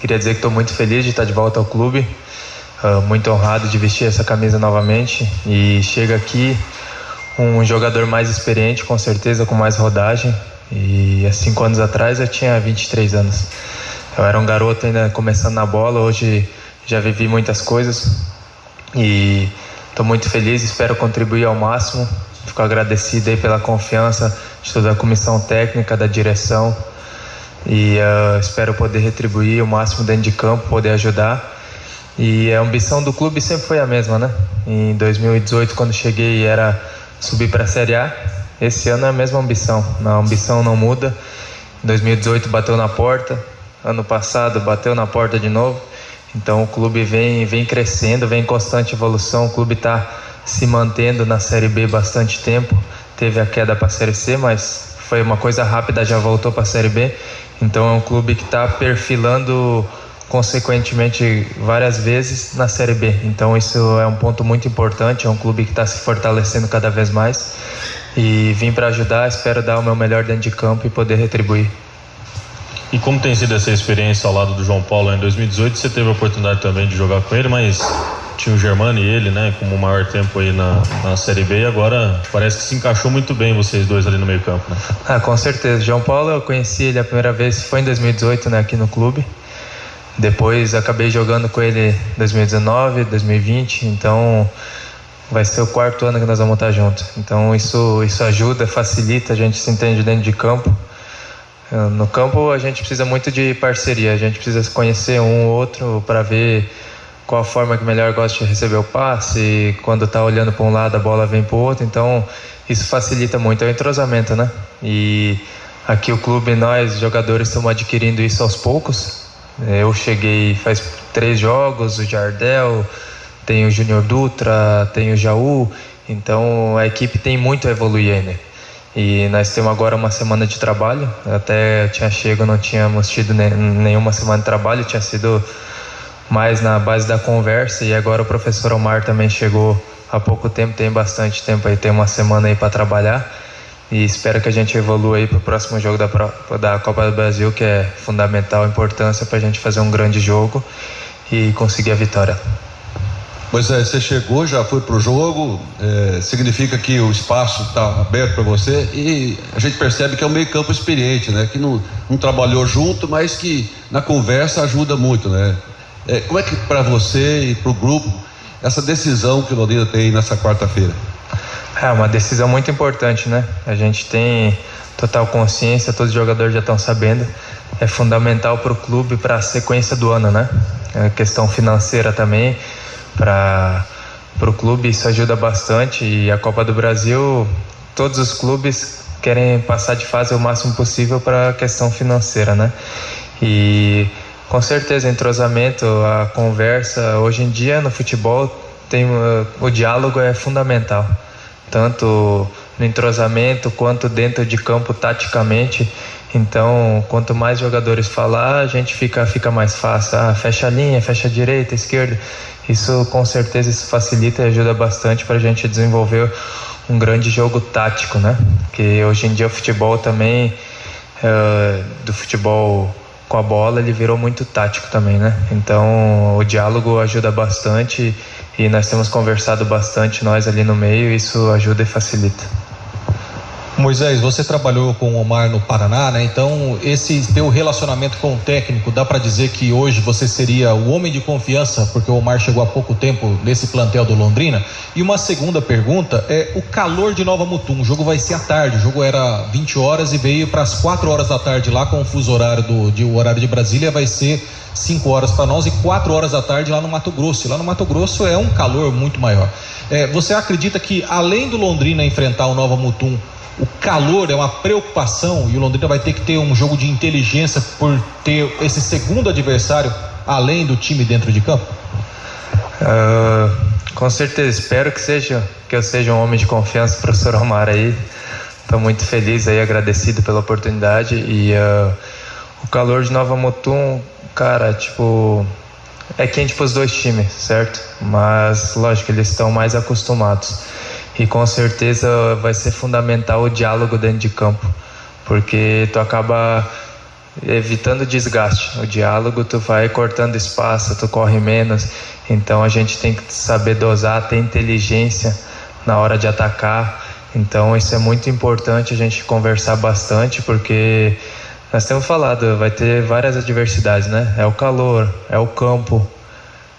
Queria dizer que estou muito feliz de estar de volta ao clube, uh, muito honrado de vestir essa camisa novamente e chega aqui um jogador mais experiente, com certeza, com mais rodagem. E há cinco anos atrás eu tinha 23 anos. Eu era um garoto ainda começando na bola, hoje já vivi muitas coisas e estou muito feliz, espero contribuir ao máximo. Fico agradecido aí pela confiança de toda a comissão técnica, da direção e uh, espero poder retribuir o máximo dentro de campo, poder ajudar. E a ambição do clube sempre foi a mesma, né? Em 2018, quando cheguei, era subir para a Série A. Esse ano é a mesma ambição, a ambição não muda. Em 2018 bateu na porta, ano passado bateu na porta de novo. Então o clube vem, vem crescendo, vem em constante evolução. O clube está se mantendo na Série B bastante tempo. Teve a queda para a Série C, mas foi uma coisa rápida, já voltou para a Série B. Então é um clube que está perfilando consequentemente várias vezes na Série B. Então isso é um ponto muito importante. É um clube que está se fortalecendo cada vez mais e vim para ajudar. Espero dar o meu melhor dentro de campo e poder retribuir. E como tem sido essa experiência ao lado do João Paulo em 2018? Você teve a oportunidade também de jogar com ele, mas tinha o Germano e ele, né, como o maior tempo aí na, na Série B e agora parece que se encaixou muito bem vocês dois ali no meio campo, né? Ah, com certeza. João Paulo eu conheci ele a primeira vez, foi em 2018, né, aqui no clube. Depois acabei jogando com ele 2019, 2020, então vai ser o quarto ano que nós vamos estar juntos. Então isso, isso ajuda, facilita, a gente se entende dentro de campo. No campo a gente precisa muito de parceria, a gente precisa se conhecer um ou outro para ver qual a forma que melhor gosta de receber o passe, quando está olhando para um lado a bola vem para o outro, então isso facilita muito, é o entrosamento, né? E aqui o clube, nós jogadores estamos adquirindo isso aos poucos, eu cheguei faz três jogos, o Jardel, tem o Júnior Dutra, tem o Jaú, então a equipe tem muito a evoluir ainda. E nós temos agora uma semana de trabalho, até tinha chego, não tínhamos tido nenhuma semana de trabalho, tinha sido mais na base da conversa e agora o professor Omar também chegou há pouco tempo, tem bastante tempo aí, tem uma semana aí para trabalhar e espero que a gente evolua aí para o próximo jogo da, da Copa do Brasil, que é fundamental, importância para a gente fazer um grande jogo e conseguir a vitória. Pois é, você chegou, já foi para o jogo, é, significa que o espaço está aberto para você e a gente percebe que é um meio campo experiente, né? Que não, não trabalhou junto, mas que na conversa ajuda muito, né? É, como é que para você e para o grupo essa decisão que o Londrina tem nessa quarta-feira? É uma decisão muito importante, né? A gente tem total consciência, todos os jogadores já estão sabendo. É fundamental para o clube para a sequência do ano, né? É questão financeira também, para o clube, isso ajuda bastante. E a Copa do Brasil, todos os clubes querem passar de fase o máximo possível para a questão financeira, né? E com certeza, entrosamento, a conversa, hoje em dia no futebol tem uh, o diálogo é fundamental, tanto no entrosamento quanto dentro de campo taticamente. Então, quanto mais jogadores falar, a gente fica fica mais fácil. Ah, fecha a linha, fecha a direita, a esquerda. Isso com certeza isso facilita e ajuda bastante para a gente desenvolver um grande jogo tático, né? Que hoje em dia o futebol também uh, do futebol com a bola ele virou muito tático também, né? Então o diálogo ajuda bastante e nós temos conversado bastante nós ali no meio, e isso ajuda e facilita. Moisés, você trabalhou com o Omar no Paraná, né? Então, esse teu relacionamento com o técnico, dá para dizer que hoje você seria o homem de confiança, porque o Omar chegou há pouco tempo nesse plantel do Londrina? E uma segunda pergunta é o calor de Nova Mutum. O jogo vai ser à tarde, o jogo era 20 horas e veio para as 4 horas da tarde lá com o fuso horário do de, horário de Brasília vai ser 5 horas para nós e 4 horas da tarde lá no Mato Grosso. E lá no Mato Grosso é um calor muito maior. É, você acredita que além do Londrina enfrentar o Nova Mutum, o calor é uma preocupação e o Londrina vai ter que ter um jogo de inteligência por ter esse segundo adversário além do time dentro de campo? Uh, com certeza, espero que seja que eu seja um homem de confiança, (laughs) professor Omar aí. Estou muito feliz aí, agradecido pela oportunidade e uh, o calor de Nova Mutum, cara, tipo é quente para os dois times, certo? Mas lógico eles estão mais acostumados e com certeza vai ser fundamental o diálogo dentro de campo, porque tu acaba evitando desgaste. O diálogo tu vai cortando espaço, tu corre menos. Então a gente tem que saber dosar, ter inteligência na hora de atacar. Então isso é muito importante a gente conversar bastante, porque nós temos falado, vai ter várias adversidades, né? É o calor, é o campo,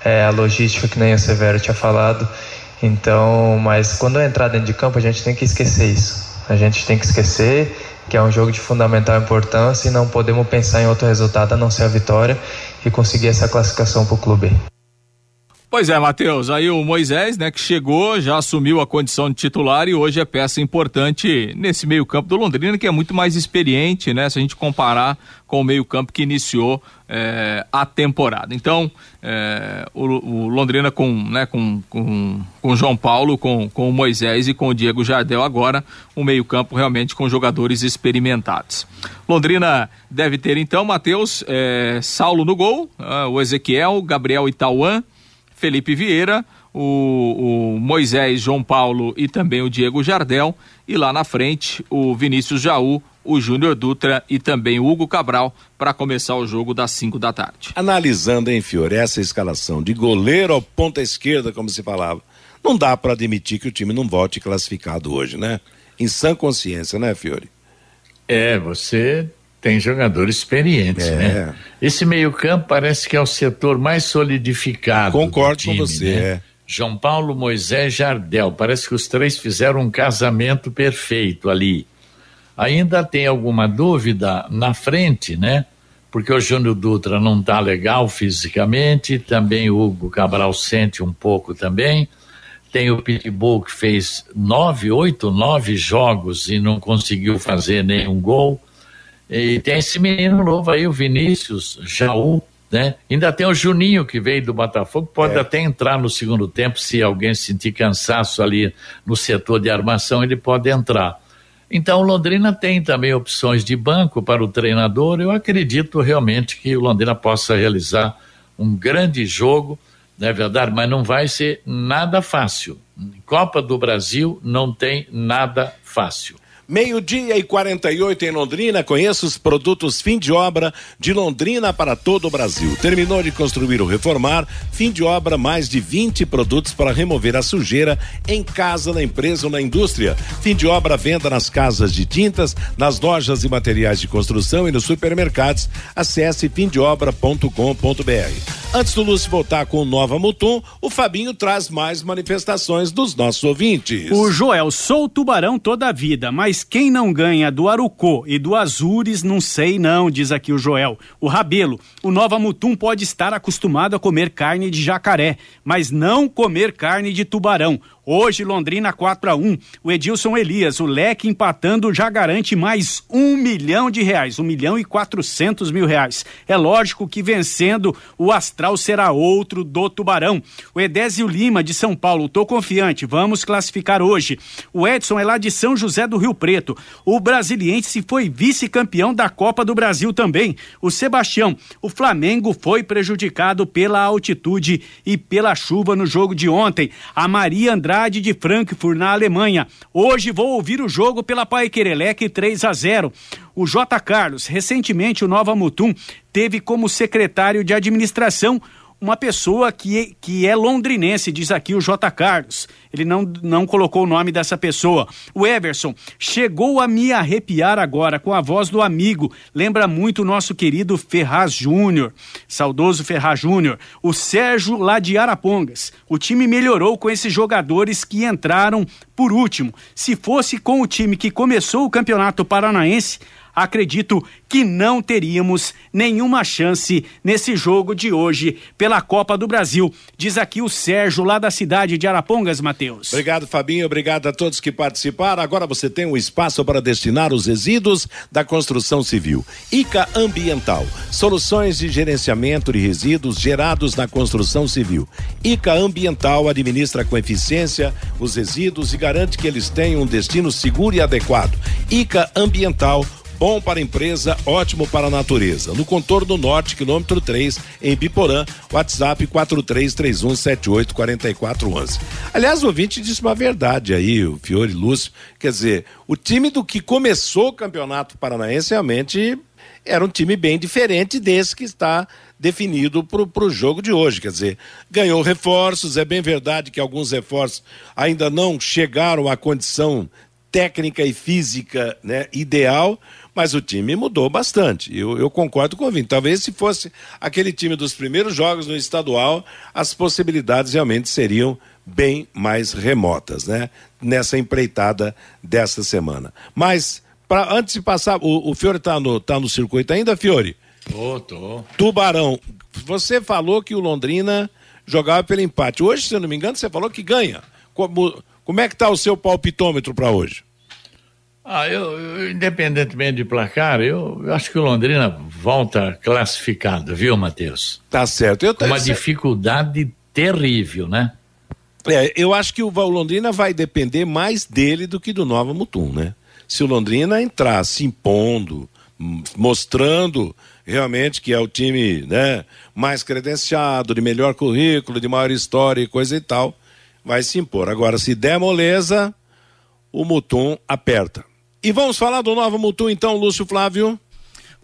é a logística que nem o Severo tinha falado. Então, mas quando entrar dentro de campo, a gente tem que esquecer isso. A gente tem que esquecer que é um jogo de fundamental importância e não podemos pensar em outro resultado a não ser a vitória e conseguir essa classificação para o clube. Pois é, Matheus, aí o Moisés, né, que chegou, já assumiu a condição de titular e hoje é peça importante nesse meio-campo do Londrina, que é muito mais experiente, né, se a gente comparar com o meio-campo que iniciou é, a temporada. Então, é, o, o, Londrina com, né, com, com, com João Paulo, com, com o Moisés e com o Diego Jardel agora, um meio-campo realmente com jogadores experimentados. Londrina deve ter então, Matheus, é, Saulo no gol, ah, o Ezequiel, Gabriel Itauã, Felipe Vieira, o, o, Moisés João Paulo e também o Diego Jardel. E lá na frente, o Vinícius Jaú, o Júnior Dutra e também o Hugo Cabral para começar o jogo das 5 da tarde. Analisando, hein, Fiore, essa escalação de goleiro ao ponta esquerda, como se falava, não dá para admitir que o time não volte classificado hoje, né? Em sã consciência, né, Fiore? É, você tem jogadores experientes, é. né? Esse meio-campo parece que é o setor mais solidificado. Concordo time, com você. Né? É. João Paulo, Moisés, Jardel. Parece que os três fizeram um casamento perfeito ali. Ainda tem alguma dúvida na frente, né? Porque o Júnior Dutra não está legal fisicamente, também o Hugo Cabral sente um pouco também. Tem o Pitbull que fez nove, oito, nove jogos e não conseguiu fazer nenhum gol. E tem esse menino novo aí, o Vinícius Jaú, né? Ainda tem o Juninho que veio do Botafogo, pode é. até entrar no segundo tempo, se alguém sentir cansaço ali no setor de armação, ele pode entrar. Então, Londrina tem também opções de banco para o treinador. Eu acredito realmente que o Londrina possa realizar um grande jogo, não é verdade? Mas não vai ser nada fácil. Copa do Brasil não tem nada fácil. Meio-dia e 48 em Londrina. Conheça os produtos fim de obra de Londrina para todo o Brasil. Terminou de construir ou reformar, fim de obra, mais de 20 produtos para remover a sujeira em casa, na empresa ou na indústria. Fim de obra, venda nas casas de tintas, nas lojas e materiais de construção e nos supermercados. Acesse fimdeobra.com.br. Antes do Lúcio voltar com o Nova Mutum, o Fabinho traz mais manifestações dos nossos ouvintes. O Joel, sou tubarão toda a vida, mas Mas quem não ganha do Arucô e do Azures, não sei não, diz aqui o Joel. O Rabelo, o Nova Mutum pode estar acostumado a comer carne de jacaré, mas não comer carne de tubarão. Hoje, Londrina 4 a 1 O Edilson Elias, o leque empatando já garante mais um milhão de reais, um milhão e quatrocentos mil reais. É lógico que vencendo, o astral será outro do Tubarão. O Edésio Lima, de São Paulo, tô confiante, vamos classificar hoje. O Edson é lá de São José do Rio Preto. O Brasiliense foi vice-campeão da Copa do Brasil também. O Sebastião, o Flamengo foi prejudicado pela altitude e pela chuva no jogo de ontem. A Maria Andrade cidade de Frankfurt, na Alemanha. Hoje vou ouvir o jogo pela Pai Querelec 3 a 0. O J. Carlos, recentemente o Nova Mutum teve como secretário de administração uma pessoa que, que é londrinense, diz aqui o J. Carlos. Ele não, não colocou o nome dessa pessoa. O Everson chegou a me arrepiar agora com a voz do amigo. Lembra muito o nosso querido Ferraz Júnior, saudoso Ferraz Júnior. O Sérgio lá de Arapongas. O time melhorou com esses jogadores que entraram por último. Se fosse com o time que começou o Campeonato Paranaense, acredito que não teríamos nenhuma chance nesse jogo de hoje pela Copa do Brasil. Diz aqui o Sérgio, lá da cidade de Arapongas, Matheus. Obrigado, Fabinho. Obrigado a todos que participaram. Agora você tem um espaço para destinar os resíduos da construção civil. ICA Ambiental. Soluções de gerenciamento de resíduos gerados na construção civil. ICA Ambiental administra com eficiência os resíduos e garante que eles tenham um destino seguro e adequado. ICA Ambiental Bom para a empresa, ótimo para a natureza. No contorno norte, quilômetro 3, em Biporã, WhatsApp 4331784411. Aliás, o ouvinte disse uma verdade aí, o Fiore Lúcio. Quer dizer, o time do que começou o Campeonato Paranaense realmente era um time bem diferente desse que está definido para o jogo de hoje. Quer dizer, ganhou reforços, é bem verdade que alguns reforços ainda não chegaram à condição técnica e física né, ideal, mas o time mudou bastante. Eu, eu concordo com o Vini. Talvez se fosse aquele time dos primeiros jogos no estadual, as possibilidades realmente seriam bem mais remotas, né? Nessa empreitada dessa semana. Mas, pra, antes de passar, o, o Fiore está no, tá no circuito ainda, Fiore? Tô, tô. Tubarão. Você falou que o Londrina jogava pelo empate. Hoje, se eu não me engano, você falou que ganha. Como, como é que está o seu palpitômetro para hoje? Ah, eu, eu, independentemente de placar, eu, eu, acho que o Londrina volta classificado, viu, Matheus? Tá certo. Eu Com uma dificuldade terrível, né? É, eu acho que o, o Londrina vai depender mais dele do que do Nova Mutum, né? Se o Londrina entrar se impondo, mostrando realmente que é o time né, mais credenciado, de melhor currículo, de maior história e coisa e tal, vai se impor. Agora, se der moleza, o Mutum aperta. E vamos falar do Nova Mutum então, Lúcio Flávio?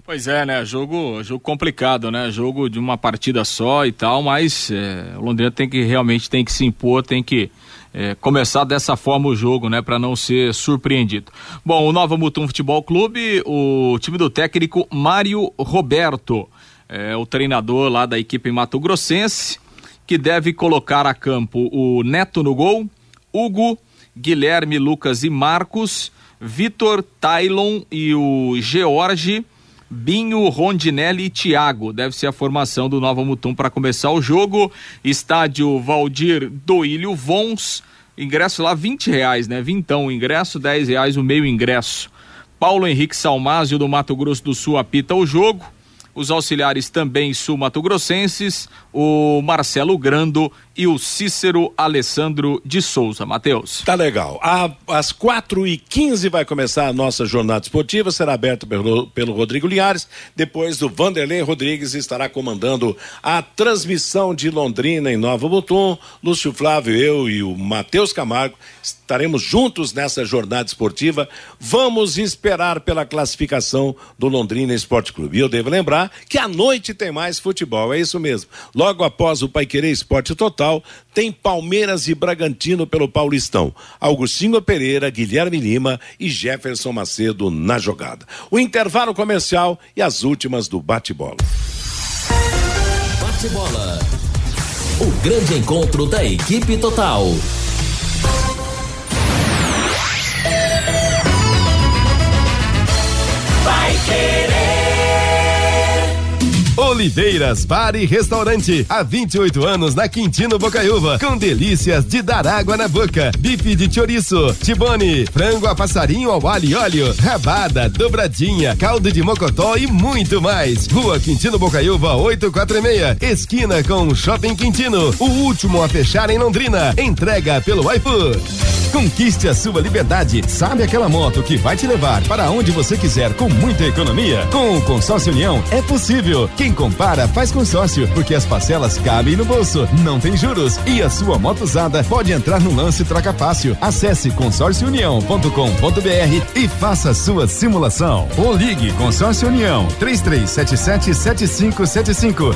Pois é, né? Jogo, jogo complicado, né? Jogo de uma partida só e tal, mas é, o Londrina tem que realmente tem que se impor, tem que é, começar dessa forma o jogo, né, para não ser surpreendido. Bom, o Nova Mutum Futebol Clube, o time do técnico Mário Roberto, é, o treinador lá da equipe Mato Grossense, que deve colocar a campo o Neto no gol, Hugo, Guilherme, Lucas e Marcos Vitor, Tylon e o George, Binho, Rondinelli e Thiago. Deve ser a formação do Nova Mutum para começar o jogo. Estádio Valdir Doílio Vons. Ingresso lá 20 reais, né? Vintão o ingresso, 10 reais o meio ingresso. Paulo Henrique Salmásio do Mato Grosso do Sul apita o jogo os auxiliares também sul-mato-grossenses, o Marcelo Grando e o Cícero Alessandro de Souza. Matheus. Tá legal. às quatro e quinze vai começar a nossa jornada esportiva, será aberta pelo, pelo Rodrigo Linhares, depois do Vanderlei Rodrigues estará comandando a transmissão de Londrina em Nova Mutum, Lúcio Flávio, eu e o Matheus Camargo estaremos juntos nessa jornada esportiva. Vamos esperar pela classificação do Londrina Esporte Clube. E eu devo lembrar que à noite tem mais futebol, é isso mesmo. Logo após o Paiquerê Esporte Total, tem Palmeiras e Bragantino pelo Paulistão. Augustinho Pereira, Guilherme Lima e Jefferson Macedo na jogada. O intervalo comercial e as últimas do bate-bola. Bate-bola. O grande encontro da equipe total. Oliveiras Bar e Restaurante. Há 28 anos na Quintino Bocaiúva. Com delícias de dar água na boca. Bife de chouriço, tibone, frango a passarinho ao alho e óleo, rabada, dobradinha, caldo de mocotó e muito mais. Rua Quintino Bocaiúva 846. Esquina com Shopping Quintino. O último a fechar em Londrina. Entrega pelo iFood. Conquiste a sua liberdade. Sabe aquela moto que vai te levar para onde você quiser com muita economia? Com o Consórcio União é possível. Quem compara faz consórcio, porque as parcelas cabem no bolso, não tem juros e a sua moto usada pode entrar no lance troca fácil. Acesse consórciounião.com.br e faça sua simulação. Ou ligue Consórcio União 33777575.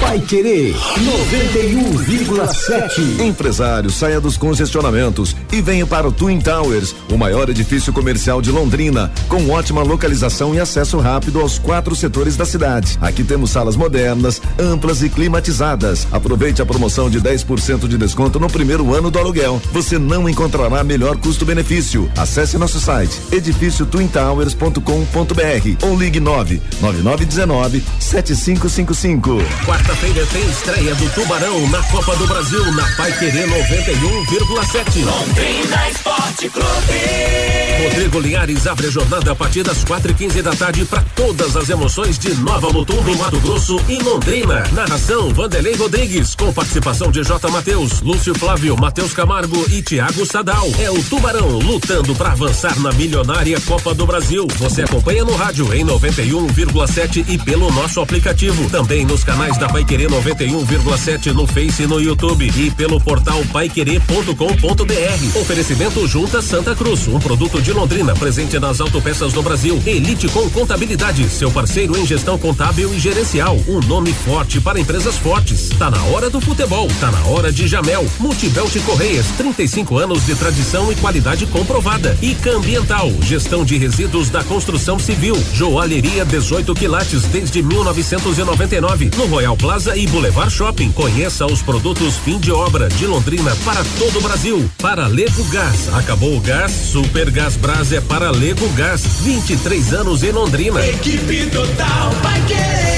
Vai querer 91,7. Empresário, saia dos congestionamentos e venha para o Twin Towers, o maior edifício comercial de Londrina, com ótima localização e acesso rápido aos quatro setores da cidade. Aqui temos salas modernas, amplas e climatizadas. Aproveite a promoção de 10% de desconto no primeiro ano do aluguel. Você não encontrará melhor custo-benefício. Acesse nosso site edifício twintowers.com.br ou ligue 9 9919 7555. Quarta-feira tem estreia do Tubarão na Copa do Brasil na Pai Querer 91,7. Londrina Esporte Clube. Rodrigo Linhares abre a jornada a partir das quatro e quinze da tarde para todas as emoções de Nova Mutum no Mato Grosso e Londrina. Narração Vanderlei Rodrigues, com participação de J. Matheus, Lúcio Flávio, Matheus Camargo e Thiago Sadal. É o Tubarão lutando para avançar na milionária Copa do Brasil. Você acompanha no rádio em 91,7 e pelo nosso aplicativo. Também nos canais da Pai Querer 91,7 no Face e no YouTube e pelo portal paiquerê.com.br. Oferecimento Junta Santa Cruz, um produto de Londrina presente nas autopeças do Brasil. Elite com Contabilidade, seu parceiro em gestão contábil e gerencial. Um nome forte para empresas fortes. Tá na hora do futebol, tá na hora de Jamel. Multibelt Correias, 35 anos de tradição e qualidade comprovada. E Cambiental, gestão de resíduos da construção civil. Joalheria 18 quilates desde 1999. No Royal Plaza e Boulevard Shopping. Conheça os produtos fim de obra de Londrina para todo o Brasil. Para Lego Gás. Acabou o gás? Super Gás Brás é para Lego Gás. 23 anos em Londrina. Equipe total vai querer.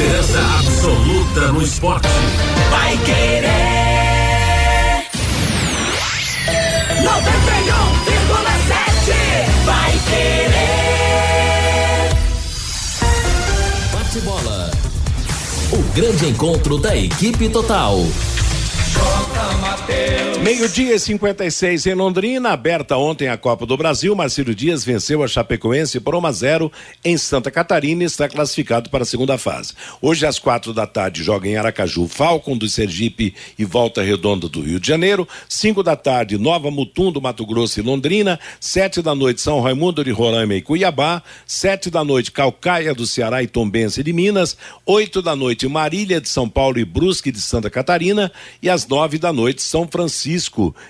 Liderança absoluta no esporte. Vai querer. 91,7. Vai querer. Bate bola. O grande encontro da equipe total. Meio-dia e 56 em Londrina, aberta ontem a Copa do Brasil. Marcílio Dias venceu a Chapecoense por 1 a 0 em Santa Catarina e está classificado para a segunda fase. Hoje, às quatro da tarde, joga em Aracaju Falcon do Sergipe e Volta Redonda do Rio de Janeiro. Cinco da tarde, Nova Mutum do Mato Grosso e Londrina. Sete da noite, São Raimundo de Roraima e Cuiabá. Sete da noite, Calcaia do Ceará e Tombense de Minas. Oito da noite, Marília de São Paulo e Brusque de Santa Catarina. E às nove da noite, São Francisco,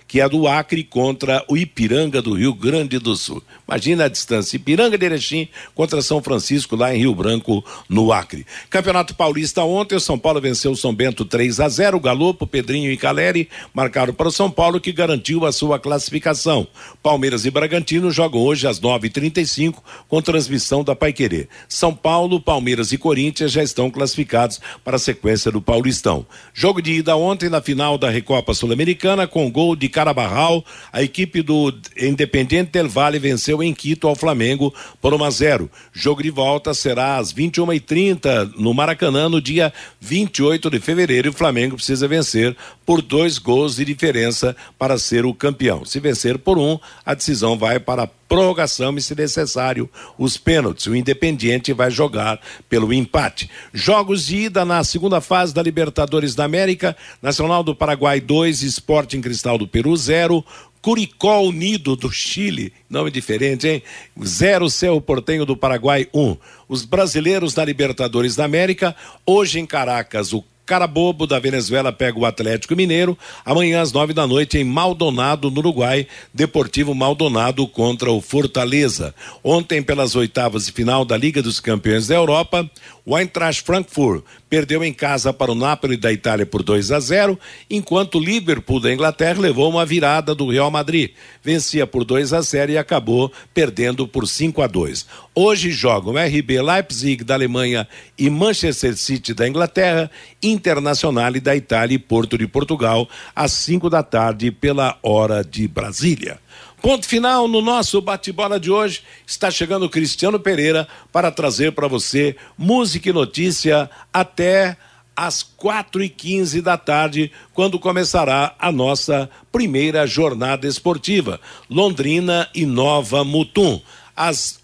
que é do Acre, contra o Ipiranga do Rio Grande do Sul. Imagina a distância, Ipiranga de Erechim contra São Francisco, lá em Rio Branco, no Acre. Campeonato Paulista ontem, o São Paulo venceu o São Bento 3 a 0 o Galopo, Pedrinho e Caleri marcaram para o São Paulo, que garantiu a sua classificação. Palmeiras e Bragantino jogam hoje às 9h35 com transmissão da Paiquerê. São Paulo, Palmeiras e Corinthians já estão classificados para a sequência do Paulistão. Jogo de ida ontem na final da Recopa Sul-Americana com gol de Carabarral, a equipe do Independiente Del Valle venceu em Quito ao Flamengo por 1 a 0. Jogo de volta será às 21h30 no Maracanã no dia 28 de fevereiro e o Flamengo precisa vencer por dois gols de diferença para ser o campeão. Se vencer por um, a decisão vai para a prorrogação e, se necessário, os pênaltis. O Independiente vai jogar pelo empate. Jogos de ida na segunda fase da Libertadores da América, Nacional do Paraguai 2, Sporting Cristal do Peru 0, Curicó Unido do Chile, nome diferente, hein? Zero Céu Portenho do Paraguai 1. Um. Os brasileiros na Libertadores da América, hoje em Caracas, o Carabobo da Venezuela pega o Atlético Mineiro. Amanhã às nove da noite em Maldonado, no Uruguai, Deportivo Maldonado contra o Fortaleza. Ontem, pelas oitavas de final da Liga dos Campeões da Europa, O Eintracht Frankfurt perdeu em casa para o Napoli da Itália por 2 a 0, enquanto o Liverpool da Inglaterra levou uma virada do Real Madrid. Vencia por 2 a 0 e acabou perdendo por 5 a 2. Hoje jogam RB Leipzig da Alemanha e Manchester City da Inglaterra, Internacional da Itália e Porto de Portugal, às 5 da tarde, pela hora de Brasília. Ponto final no nosso bate-bola de hoje. Está chegando o Cristiano Pereira para trazer para você música e notícia até às quatro e quinze da tarde, quando começará a nossa primeira jornada esportiva, Londrina e Nova Mutum. Às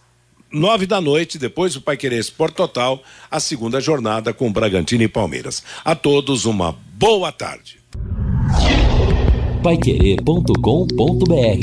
nove da noite, depois do Pai Querer Esporte Total, a segunda jornada com Bragantino e Palmeiras. A todos uma boa tarde. Paiquerê.com.br